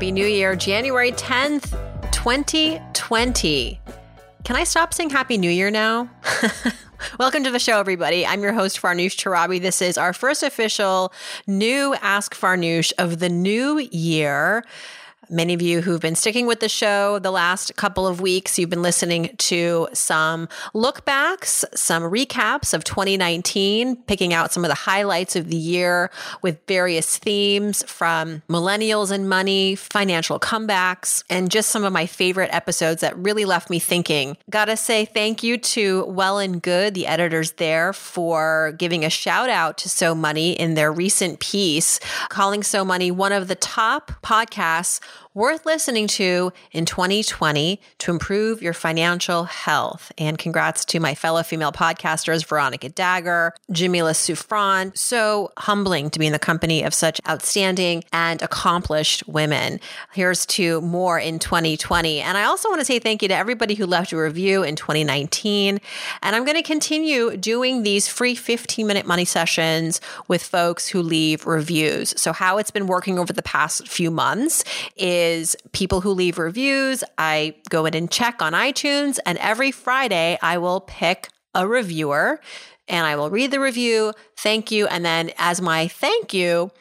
Happy New Year, January 10th, 2020. Can I stop saying Happy New Year now? Welcome to the show, everybody. I'm your host, Farnoosh Torabi. This is our first official new Ask Farnoosh of the new year. Many of you who've been sticking with the show the last couple of weeks, you've been listening to some look backs, some recaps of 2019, picking out some of the highlights of the year with various themes from millennials and money, financial comebacks, and just some of my favorite episodes that really left me thinking. Gotta say thank you to Well and Good, the editors there, for giving a shout out to So Money in their recent piece, calling So Money one of the top podcasts worth listening to in 2020 to improve your financial health. And congrats to my fellow female podcasters, Veronica Dagher, Jamila Souffrant. So humbling to be in the company of such outstanding and accomplished women. Here's to more in 2020. And I also want to say thank you to everybody who left a review in 2019. And I'm going to continue doing these free 15 minute money sessions with folks who leave reviews. So, how it's been working over the past few months is is people who leave reviews. I go in and check on iTunes, and every Friday I will pick a reviewer and I will read the review, thank you, and then as my thank you,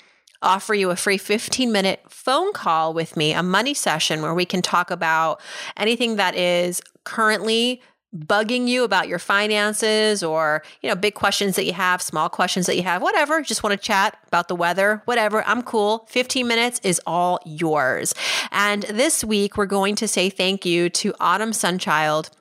offer you a free 15 minute phone call with me, a money session where we can talk about anything that is currently bugging you about your finances or, you know, big questions that you have, small questions that you have, whatever, just want to chat about the weather, whatever, I'm cool. 15 minutes is all yours. And this week, we're going to say thank you to Autumn Sunchild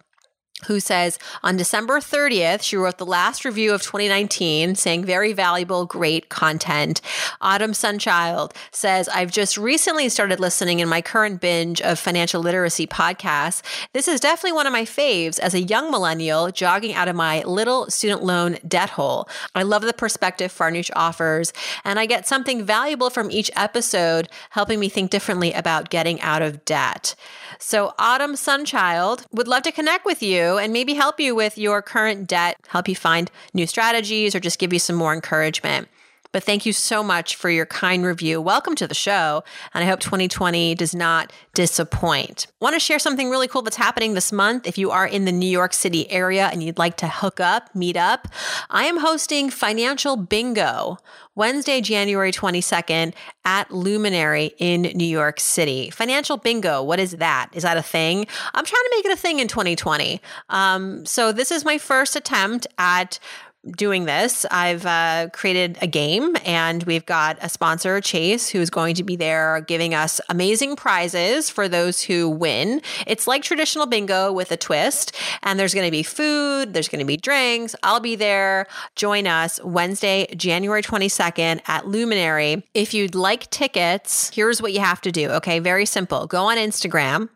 who says on December 30th, she wrote the last review of 2019 saying very valuable, great content. Autumn Sunchild says, I've just recently started listening in my current binge of financial literacy podcasts. This is definitely one of my faves as a young millennial jogging out of my little student loan debt hole. I love the perspective Farnoosh offers, and I get something valuable from each episode, helping me think differently about getting out of debt. So, Autumn Sunchild would love to connect with you and maybe help you with your current debt, help you find new strategies, or just give you some more encouragement. But thank you so much for your kind review. Welcome to the show. And I hope 2020 does not disappoint. Want to share something really cool that's happening this month? If you are in the New York City area and you'd like to hook up, meet up, I am hosting Financial Bingo Wednesday, January 22nd at Luminary in New York City. Financial Bingo, what is that? Is that a thing? I'm trying to make it a thing in 2020. Um, so this is my first attempt at doing this, I've uh, created a game and we've got a sponsor, Chase, who's going to be there giving us amazing prizes for those who win. It's like traditional bingo with a twist. And there's going to be food, there's going to be drinks. I'll be there. Join us Wednesday, January 22nd at Luminary. If you'd like tickets, here's what you have to do. Okay, very simple. Go on Instagram,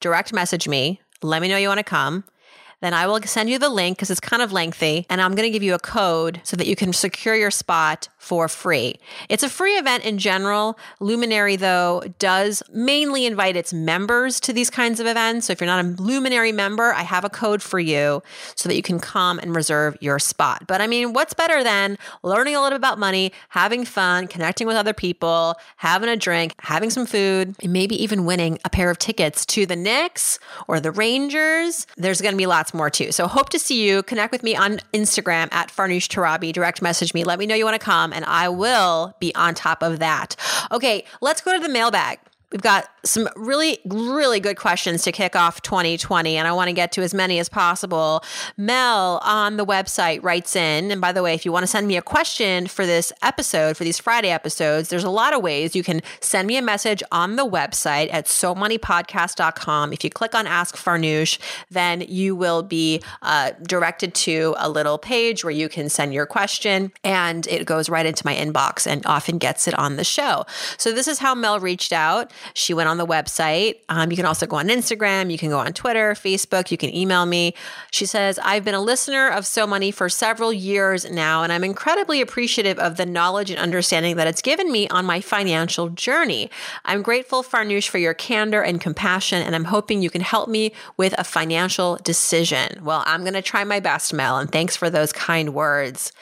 direct message me, let me know you want to come then I will send you the link because it's kind of lengthy and I'm going to give you a code so that you can secure your spot for free. It's a free event in general. Luminary, though, does mainly invite its members to these kinds of events. So if you're not a Luminary member, I have a code for you so that you can come and reserve your spot. But I mean, what's better than learning a little about money, having fun, connecting with other people, having a drink, having some food, and maybe even winning a pair of tickets to the Knicks or the Rangers? There's going to be lots more too. So hope to see you. Connect with me on Instagram at Farnoosh Torabi. Direct message me. Let me know you want to come and I will be on top of that. Okay, let's go to the mailbag. We've got some really, really good questions to kick off 2020, and I want to get to as many as possible. Mel on the website writes in, and by the way, if you want to send me a question for this episode, for these Friday episodes, there's a lot of ways. You can send me a message on the website at somoneypodcast.com. If you click on Ask Farnoosh, then you will be uh, directed to a little page where you can send your question, and it goes right into my inbox and often gets it on the show. So this is how Mel reached out. She went on the website. Um, you can also go on Instagram. You can go on Twitter, Facebook. You can email me. She says, I've been a listener of So Money for several years now, and I'm incredibly appreciative of the knowledge and understanding that it's given me on my financial journey. I'm grateful, Farnoosh, for your candor and compassion, and I'm hoping you can help me with a financial decision. Well, I'm going to try my best, Mel, and thanks for those kind words.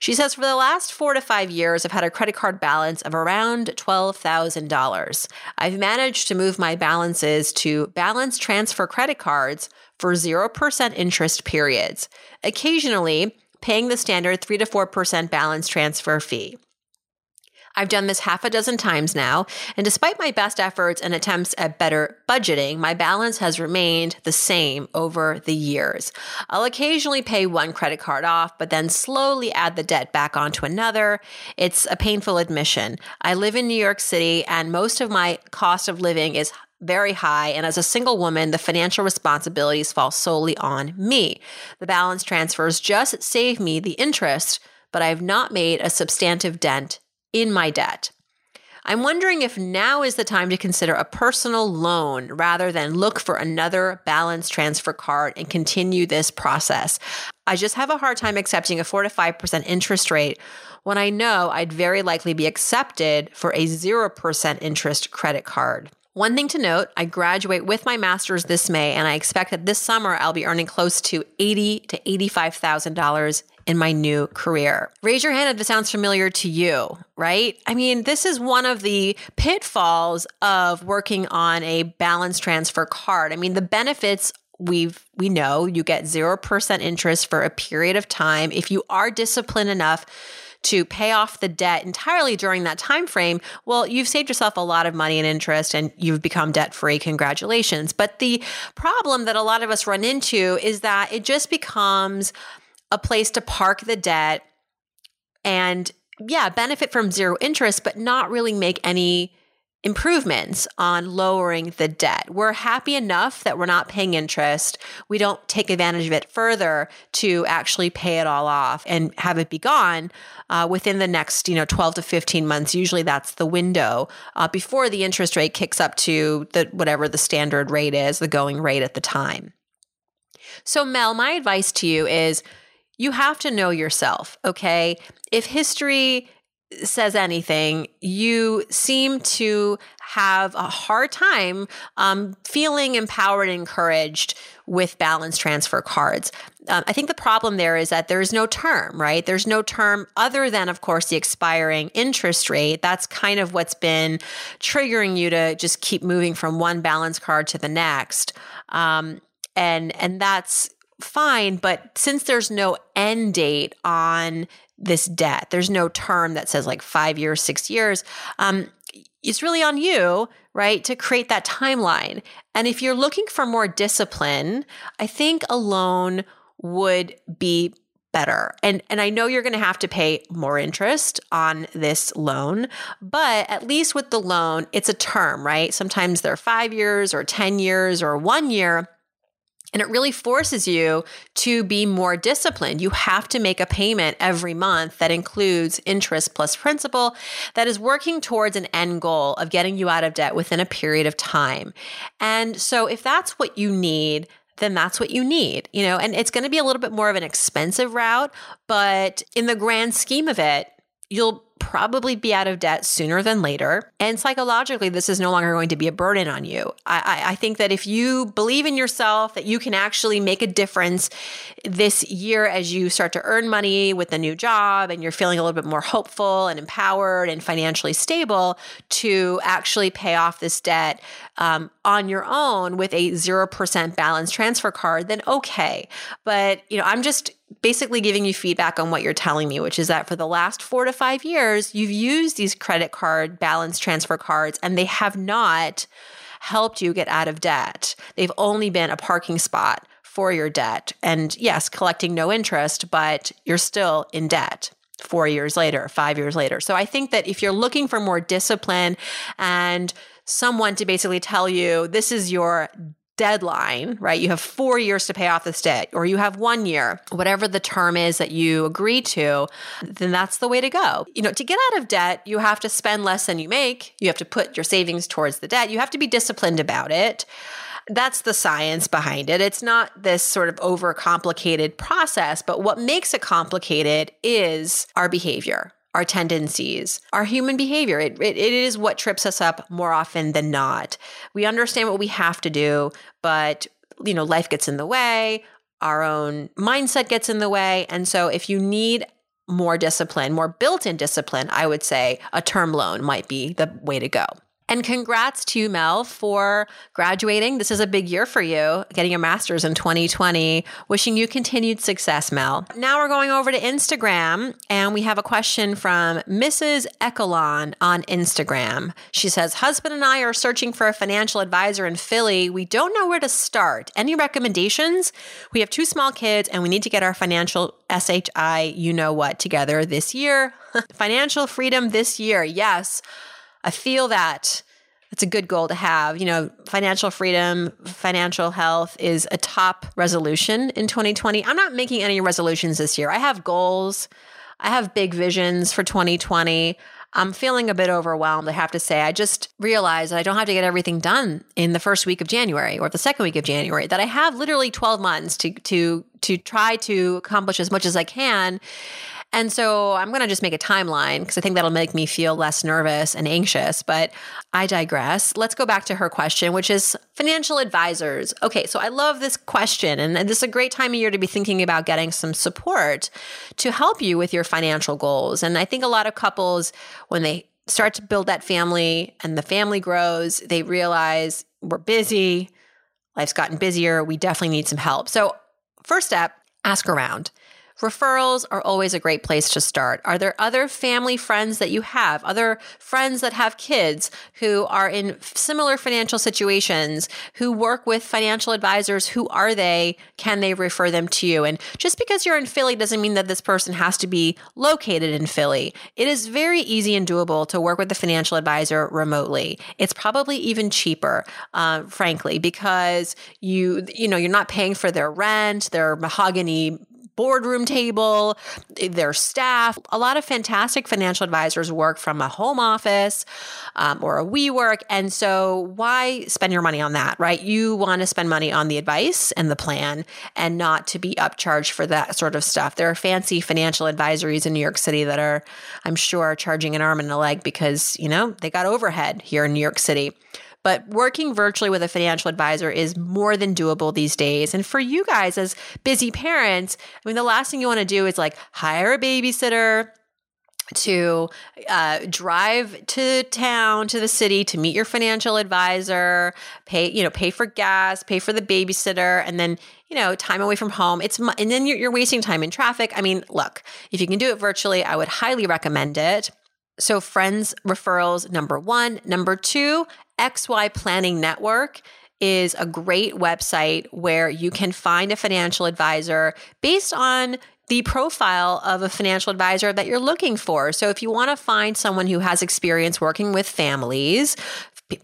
She says, for the last four to five years, I've had a credit card balance of around $12,000. I've managed to move my balances to balance transfer credit cards for 0% interest periods, occasionally paying the standard 3 to 4% balance transfer fee. I've done this half a dozen times now, and despite my best efforts and attempts at better budgeting, my balance has remained the same over the years. I'll occasionally pay one credit card off, but then slowly add the debt back onto another. It's a painful admission. I live in New York City, and most of my cost of living is very high. And as a single woman, the financial responsibilities fall solely on me. The balance transfers just save me the interest, but I have not made a substantive dent in my debt. I'm wondering if now is the time to consider a personal loan rather than look for another balance transfer card and continue this process. I just have a hard time accepting a 4 to 5% interest rate when I know I'd very likely be accepted for a 0% interest credit card. One thing to note, I graduate with my master's this May, and I expect that this summer I'll be earning close to eighty to eighty-five thousand dollars in my new career. Raise your hand if this sounds familiar to you, right? I mean, this is one of the pitfalls of working on a balance transfer card. I mean, the benefits we've we know you get 0% interest for a period of time if you are disciplined enough to pay off the debt entirely during that time frame, well, you've saved yourself a lot of money and interest and you've become debt free. Congratulations. But the problem that a lot of us run into is that it just becomes a place to park the debt and yeah, benefit from zero interest, but not really make any improvements on lowering the debt. We're happy enough that we're not paying interest. We don't take advantage of it further to actually pay it all off and have it be gone uh, within the next, you know, 12 to 15 months. Usually that's the window uh, before the interest rate kicks up to the whatever the standard rate is, the going rate at the time. So Mel, my advice to you is you have to know yourself, okay? If history says anything, you seem to have a hard time um, feeling empowered and encouraged with balance transfer cards. Um, I think the problem there is that there's no term, right? There's no term other than, of course, the expiring interest rate. That's kind of what's been triggering you to just keep moving from one balance card to the next. Um, and and that's fine. But since there's no end date on this debt, there's no term that says like five years, six years. Um, it's really on you, right, to create that timeline. And if you're looking for more discipline, I think a loan would be better. And and I know you're going to have to pay more interest on this loan, but at least with the loan, it's a term, right? Sometimes they're 5 years or 10 years or 1 year. And it really forces you to be more disciplined. You have to make a payment every month that includes interest plus principal that is working towards an end goal of getting you out of debt within a period of time. And so if that's what you need, then that's what you need, you know, and it's going to be a little bit more of an expensive route, but in the grand scheme of it, you'll probably be out of debt sooner than later. And psychologically, this is no longer going to be a burden on you. I, I, I, think that if you believe in yourself, that you can actually make a difference this year as you start to earn money with a new job and you're feeling a little bit more hopeful and empowered and financially stable to actually pay off this debt um, on your own with a 0% balance transfer card, then okay. But, you know, I'm just basically giving you feedback on what you're telling me, which is that for the last four to five years, you've used these credit card balance transfer cards and they have not helped you get out of debt. They've only been a parking spot for your debt. And yes, collecting no interest, but you're still in debt four years later, five years later. So I think that if you're looking for more discipline and someone to basically tell you this is your deadline, right? You have four years to pay off this debt, or you have one year, whatever the term is that you agree to, then that's the way to go. You know, to get out of debt, you have to spend less than you make. You have to put your savings towards the debt. You have to be disciplined about it. That's the science behind it. It's not this sort of overcomplicated process, but what makes it complicated is our behavior our tendencies, our human behavior. It, it, it is what trips us up more often than not. We understand what we have to do, but you know, life gets in the way, our own mindset gets in the way. And so if you need more discipline, more built-in discipline, I would say a term loan might be the way to go. And congrats to you, Mel, for graduating. This is a big year for you, getting your master's in 2020. Wishing you continued success, Mel. Now we're going over to Instagram, and we have a question from Mrs. Ecolon on Instagram. She says, Husband and I are searching for a financial advisor in Philly. We don't know where to start. Any recommendations? We have two small kids, and we need to get our financial SHI, you know what, together this year. financial freedom this year. Yes. I feel that it's a good goal to have. You know, financial freedom, financial health is a top resolution in 2020. I'm not making any resolutions this year. I have goals, I have big visions for 2020. I'm feeling a bit overwhelmed, I have to say. I just realized that I don't have to get everything done in the first week of January or the second week of January, that I have literally 12 months to to to try to accomplish as much as I can. And so I'm going to just make a timeline because I think that'll make me feel less nervous and anxious. But I digress. Let's go back to her question, which is financial advisors. Okay, so I love this question, and this is a great time of year to be thinking about getting some support to help you with your financial goals. And I think a lot of couples, when they start to build that family and the family grows, they realize we're busy, life's gotten busier, we definitely need some help. So, first step, ask around. Referrals are always a great place to start. Are there other family friends that you have, other friends that have kids who are in similar financial situations, who work with financial advisors? Who are they? Can they refer them to you? And just because you're in Philly doesn't mean that this person has to be located in Philly. It is very easy and doable to work with a financial advisor remotely. It's probably even cheaper, uh, frankly, because you you know you're not paying for their rent, their mahogany boardroom table, their staff. A lot of fantastic financial advisors work from a home office um, or a WeWork. And so, why spend your money on that, right? You want to spend money on the advice and the plan and not to be upcharged for that sort of stuff. There are fancy financial advisories in New York City that are, I'm sure, charging an arm and a leg because, you know, they got overhead here in New York City. But working virtually with a financial advisor is more than doable these days. And for you guys as busy parents, I mean, the last thing you want to do is like hire a babysitter, to uh, drive to town to the city to meet your financial advisor pay you know pay for gas pay for the babysitter and then you know time away from home. It's and then you're, you're wasting time in traffic. I mean look if you can do it virtually i would highly recommend it. So friends referrals number one. Number two XY Planning Network is a great website where you can find a financial advisor based on the profile of a financial advisor that you're looking for. So, if you want to find someone who has experience working with families,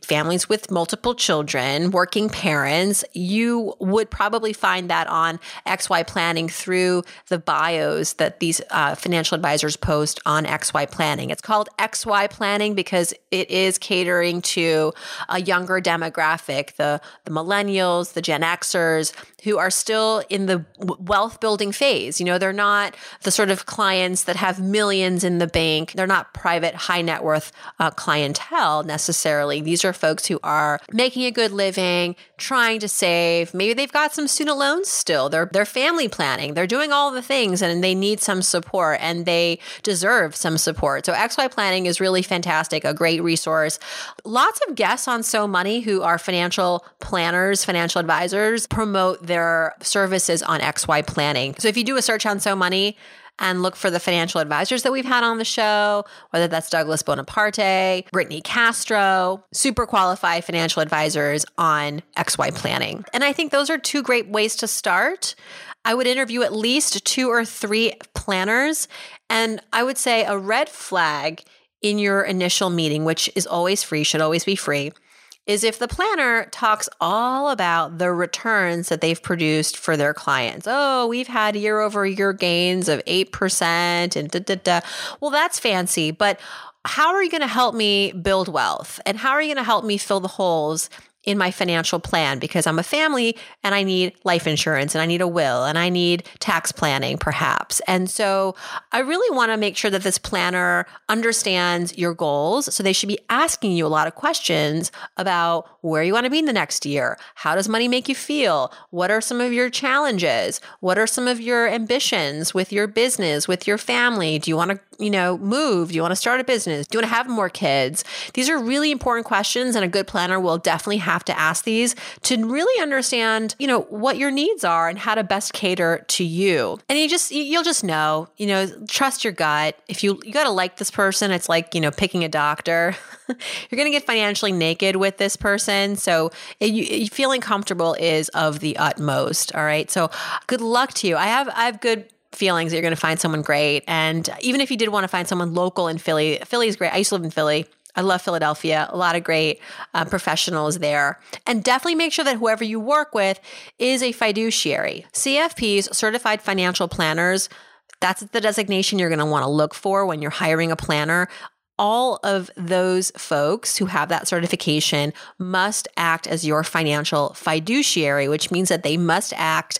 families with multiple children, working parents, you would probably find that on XY Planning through the bios that these uh, financial advisors post on XY Planning. It's called XY Planning because it is catering to a younger demographic, the, the millennials, the Gen Xers, who are still in the wealth building phase. You know, they're not the sort of clients that have millions in the bank. They're not private high net worth uh, clientele necessarily. These these are folks who are making a good living, trying to save. Maybe they've got some student loans still. They're they're family planning. They're doing all the things and they need some support and they deserve some support. So XY planning is really fantastic, a great resource. Lots of guests on So Money who are financial planners, financial advisors promote their services on XY planning. So if you do a search on So Money, and look for the financial advisors that we've had on the show, whether that's Douglas Boneparth, Brittney Castro, super qualified financial advisors on XY planning. And I think those are two great ways to start. I would interview at least two or three planners. And I would say a red flag in your initial meeting, which is always free, should always be free, is if the planner talks all about the returns that they've produced for their clients. Oh, we've had year over year gains of 8% and da da da. Well, that's fancy, but how are you going to help me build wealth? And how are you going to help me fill the holes in my financial plan because I'm a family and I need life insurance and I need a will and I need tax planning perhaps. And so I really want to make sure that this planner understands your goals. So they should be asking you a lot of questions about where you want to be in the next year. How does money make you feel? What are some of your challenges? What are some of your ambitions with your business, with your family? Do you want to, you know, move? Do you want to start a business? Do you want to have more kids? These are really important questions and a good planner will definitely have have to ask these to really understand, you know, what your needs are and how to best cater to you. And you just you'll just know, you know, trust your gut. If you you got to like this person, it's like, you know, picking a doctor. You're going to get financially naked with this person, so it, you, feeling comfortable is of the utmost, all right? So good luck to you. I have I have good feelings that you're going to find someone great. And even if you did want to find someone local in Philly, Philly's great. I used to live in Philly. I love Philadelphia. A lot of great uh, professionals there. And definitely make sure that whoever you work with is a fiduciary. CFPs, certified financial planners, that's the designation you're going to want to look for when you're hiring a planner all of those folks who have that certification must act as your financial fiduciary, which means that they must act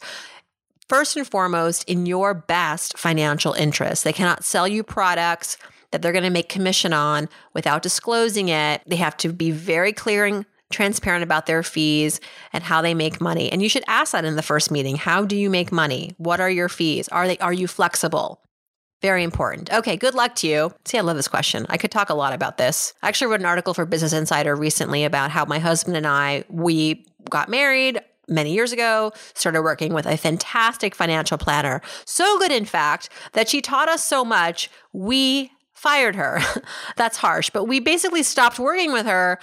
first and foremost in your best financial interest. They cannot sell you products that they're going to make commission on without disclosing it. They have to be very clear and transparent about their fees and how they make money. And you should ask that in the first meeting. How do you make money? What are your fees? Are they are you flexible? Very important. Okay, good luck to you. See, I love this question. I could talk a lot about this. I actually wrote an article for Business Insider recently about how my husband and I we got married many years ago, started working with a fantastic financial planner. So good, in fact, that she taught us so much, we fired her. That's harsh, but we basically stopped working with her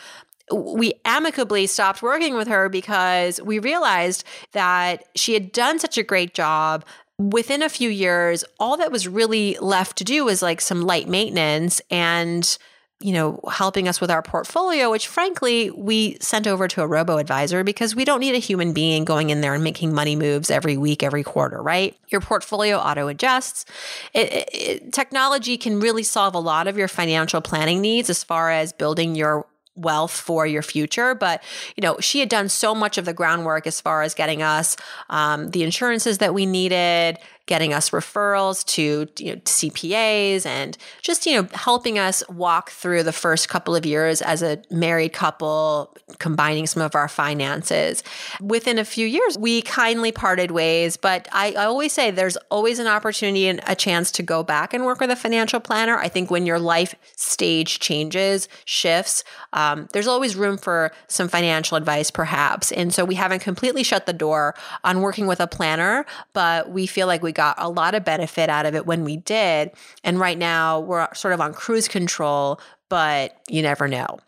we amicably stopped working with her because we realized that she had done such a great job. Within a few years, all that was really left to do was like some light maintenance and you know, helping us with our portfolio, which frankly, we sent over to a robo advisor because we don't need a human being going in there and making money moves every week, every quarter, right? Your portfolio auto adjusts. It, it, technology can really solve a lot of your financial planning needs as far as building your wealth for your future. But, you know, she had done so much of the groundwork as far as getting us um, the insurances that we needed, getting us referrals to you know, CPAs and just, you know, helping us walk through the first couple of years as a married couple, combining some of our finances. Within a few years, we kindly parted ways, but I, I always say there's always an opportunity and a chance to go back and work with a financial planner. I think when your life stage changes, shifts, um, there's always room for some financial advice, perhaps. And so we haven't completely shut the door on working with a planner, but we feel like we got a lot of benefit out of it when we did. And right now we're sort of on cruise control, but you never know.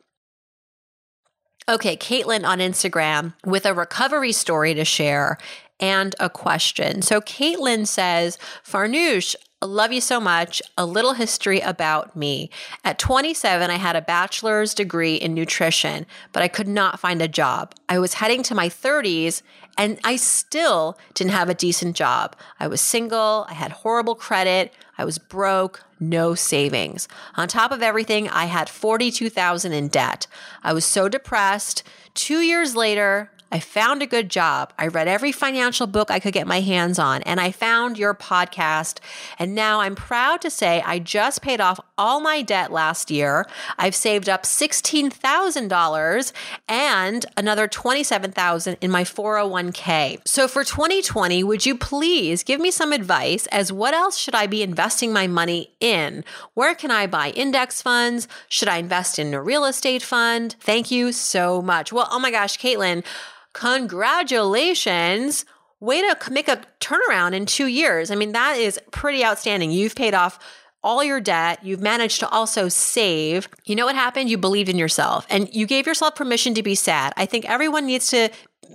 Okay, Caitlin on Instagram with a recovery story to share and a question. So Caitlin says, Farnoosh, love you so much. A little history about me. At 27, I had a bachelor's degree in nutrition, but I could not find a job. I was heading to my 30s and I still didn't have a decent job. I was single, I had horrible credit, I was broke, no savings. On top of everything, I had 42,000 in debt. I was so depressed. 2 years later, I found a good job. I read every financial book I could get my hands on, and I found your podcast. And now I'm proud to say I just paid off all my debt last year. I've saved up $16,000 and another $27,000 in my 401k. So for 2020, would you please give me some advice as what else should I be investing my money in? Where can I buy index funds? Should I invest in a real estate fund? Thank you so much. Well, oh my gosh, Caitlin, congratulations. Way to make a turnaround in two years. I mean, that is pretty outstanding. You've paid off all your debt. You've managed to also save. You know what happened? You believed in yourself and you gave yourself permission to be sad. I think everyone needs to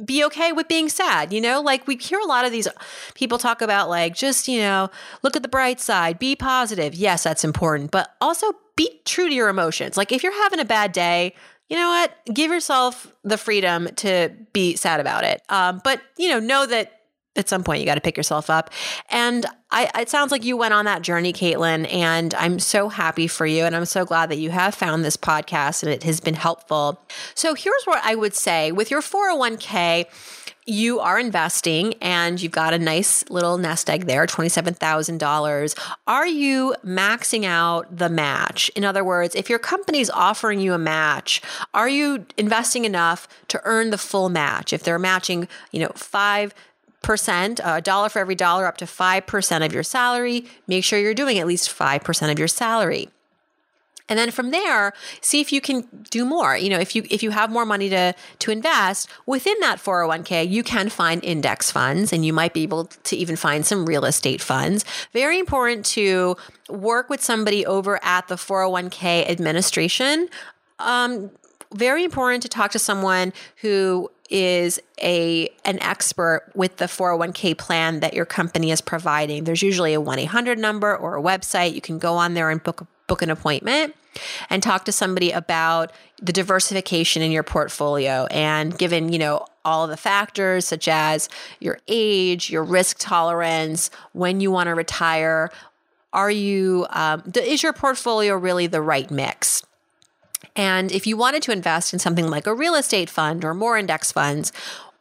be okay with being sad. You know, like we hear a lot of these people talk about, like, just, you know, look at the bright side, be positive. Yes, that's important, but also be true to your emotions. Like, if you're having a bad day, you know what? Give yourself the freedom to be sad about it. Um, but, you know, know that at some point you got to pick yourself up. And I, it sounds like you went on that journey, Caitlin, and I'm so happy for you. And I'm so glad that you have found this podcast and it has been helpful. So here's what I would say with your 401k, you are investing and you've got a nice little nest egg there, $27,000. Are you maxing out the match? In other words, if your company's offering you a match, are you investing enough to earn the full match? If they're matching, you know, five, percent, a dollar for every dollar up to 5% of your salary. Make sure you're doing at least 5% of your salary. And then from there, see if you can do more. You know, if you if you have more money to to invest within that 401k, you can find index funds and you might be able to even find some real estate funds. Very important to work with somebody over at the 401k administration. Um, very important to talk to someone who is a an expert with the 401k plan that your company is providing. There's usually a 1-800 number or a website. You can go on there and book book an appointment and talk to somebody about the diversification in your portfolio and given, you know, all the factors such as your age, your risk tolerance, when you want to retire, are you um, is your portfolio really the right mix? And if you wanted to invest in something like a real estate fund or more index funds,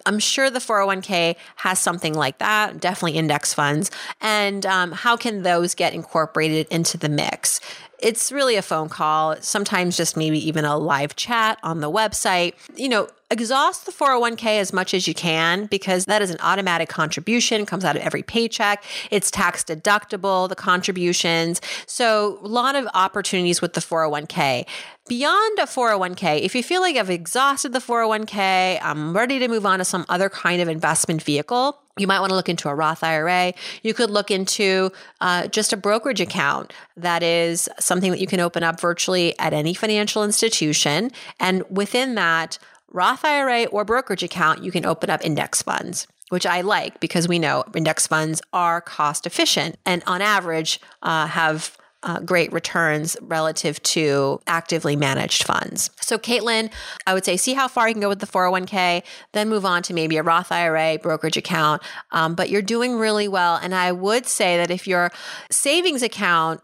I'm sure the 401k has something like that, definitely index funds. And um, how can those get incorporated into the mix? It's really a phone call, sometimes just maybe even a live chat on the website. You know, exhaust the 401k as much as you can because that is an automatic contribution, comes out of every paycheck. It's tax deductible, the contributions. So, a lot of opportunities with the 401k. Beyond a 401k, if you feel like I've exhausted the 401k, I'm ready to move on to some other kind of investment vehicle, you might want to look into a Roth IRA. You could look into uh, just a brokerage account that is something that you can open up virtually at any financial institution. And within that, Roth IRA or brokerage account, you can open up index funds which I like because we know index funds are cost efficient and on average uh, have uh, great returns relative to actively managed funds. So, Caitlin, I would say see how far you can go with the 401k, then move on to maybe a Roth IRA brokerage account. Um, but you're doing really well. And I would say that if your savings account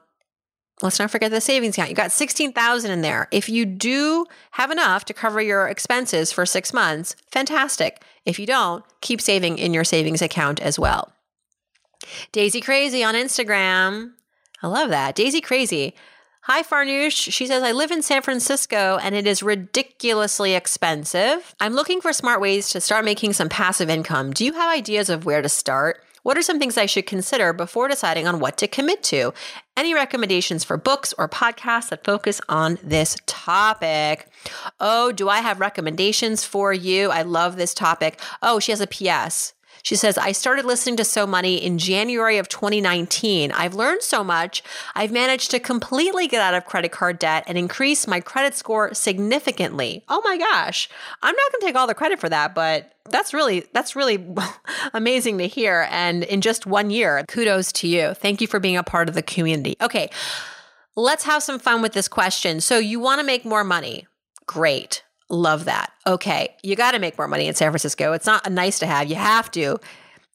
let's not forget the savings account. You got 16,000 in there. If you do have enough to cover your expenses for 6 months, fantastic. If you don't, keep saving in your savings account as well. Daisy Crazy on Instagram I love that. Daisy Crazy. Hi, Farnoosh. She says, I live in San Francisco and it is ridiculously expensive. I'm looking for smart ways to start making some passive income. Do you have ideas of where to start? What are some things I should consider before deciding on what to commit to? Any recommendations for books or podcasts that focus on this topic? Oh, do I have recommendations for you? I love this topic. Oh, she has a PS. She says, I started listening to So Money in January of 2019. I've learned so much. I've managed to completely get out of credit card debt and increase my credit score significantly. Oh my gosh. I'm not going to take all the credit for that, but that's really that's really amazing to hear and in just 1 year kudos to you thank you for being a part of the community okay let's have some fun with this question so you want to make more money great Love that. Okay, you got to make more money in San Francisco. It's not a nice to have, you have to.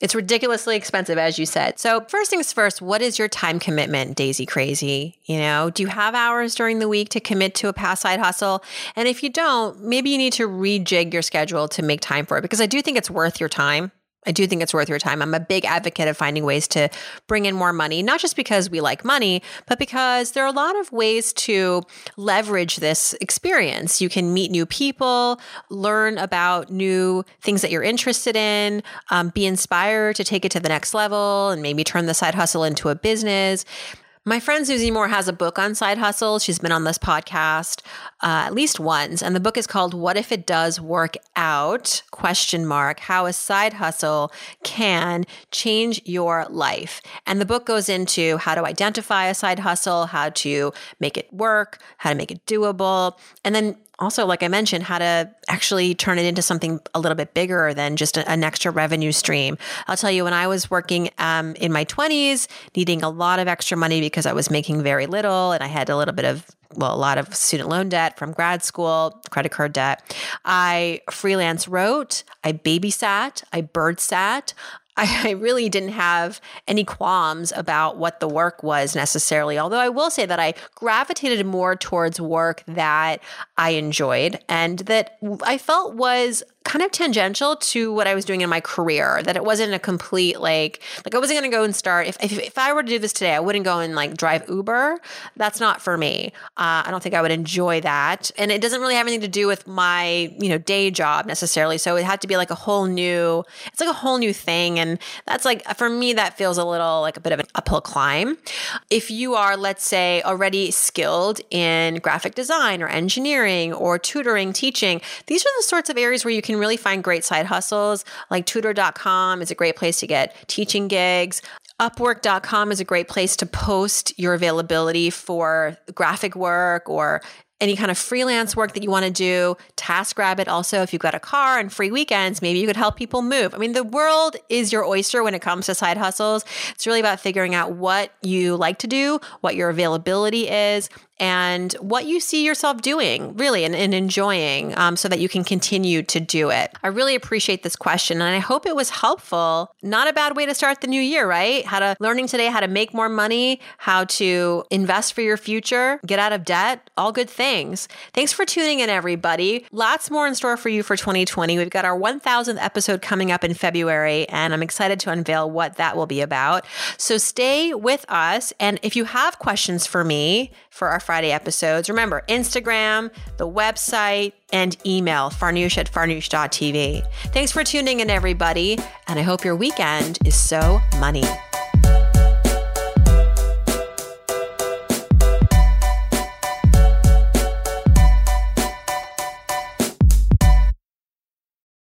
It's ridiculously expensive, as you said. So, first things first, what is your time commitment, Daisy Crazy? You know, do you have hours during the week to commit to a past side hustle? And if you don't, maybe you need to rejig your schedule to make time for it because I do think it's worth your time. I do think it's worth your time. I'm a big advocate of finding ways to bring in more money, not just because we like money, but because there are a lot of ways to leverage this experience. You can meet new people, learn about new things that you're interested in, um, be inspired to take it to the next level, and maybe turn the side hustle into a business. My friend Susie Moore has a book on side hustle. She's been on this podcast uh, at least once, and the book is called "What If It Does Work Out?" Question mark How a side hustle can change your life. And the book goes into how to identify a side hustle, how to make it work, how to make it doable, and then also, like I mentioned, how to actually turn it into something a little bit bigger than just a, an extra revenue stream. I'll tell you, when I was working um, in my 20s, needing a lot of extra money because I was making very little and I had a little bit of well, a lot of student loan debt from grad school, credit card debt. I freelance wrote, I babysat, I bird sat, I, really didn't have any qualms about what the work was necessarily. Although I will say that I gravitated more towards work that I enjoyed and that I felt was kind of tangential to what I was doing in my career. That it wasn't a complete like like I wasn't going to go and start. If, if, if I were to do this today, I wouldn't go and like drive Uber. That's not for me. Uh, I don't think I would enjoy that, and it doesn't really have anything to do with my you know day job necessarily. So it had to be like a whole new. It's like a whole new thing, and that's like for me that feels a little like a bit of an uphill climb. If you are, let's say, already skilled in graphic design or engineering or tutoring, teaching, these are the sorts of areas where you can can really find great side hustles. Like tutor.com is a great place to get teaching gigs. Upwork.com is a great place to post your availability for graphic work or any kind of freelance work that you want to do. TaskRabbit also, if you've got a car and free weekends, maybe you could help people move. I mean, the world is your oyster when it comes to side hustles. It's really about figuring out what you like to do, what your availability is, and what you see yourself doing really and, and enjoying um, so that you can continue to do it. I really appreciate this question and I hope it was helpful. Not a bad way to start the new year, right? How to learning today how to make more money, how to invest for your future, get out of debt, all good things. Thanks for tuning in, everybody. Lots more in store for you for 2020. We've got our 1000th episode coming up in February, and I'm excited to unveil what that will be about. So stay with us. And if you have questions for me for our Friday episodes. Remember, Instagram, the website, and email farnoosh at farnoosh.tv. Thanks for tuning in, everybody, and I hope your weekend is so money.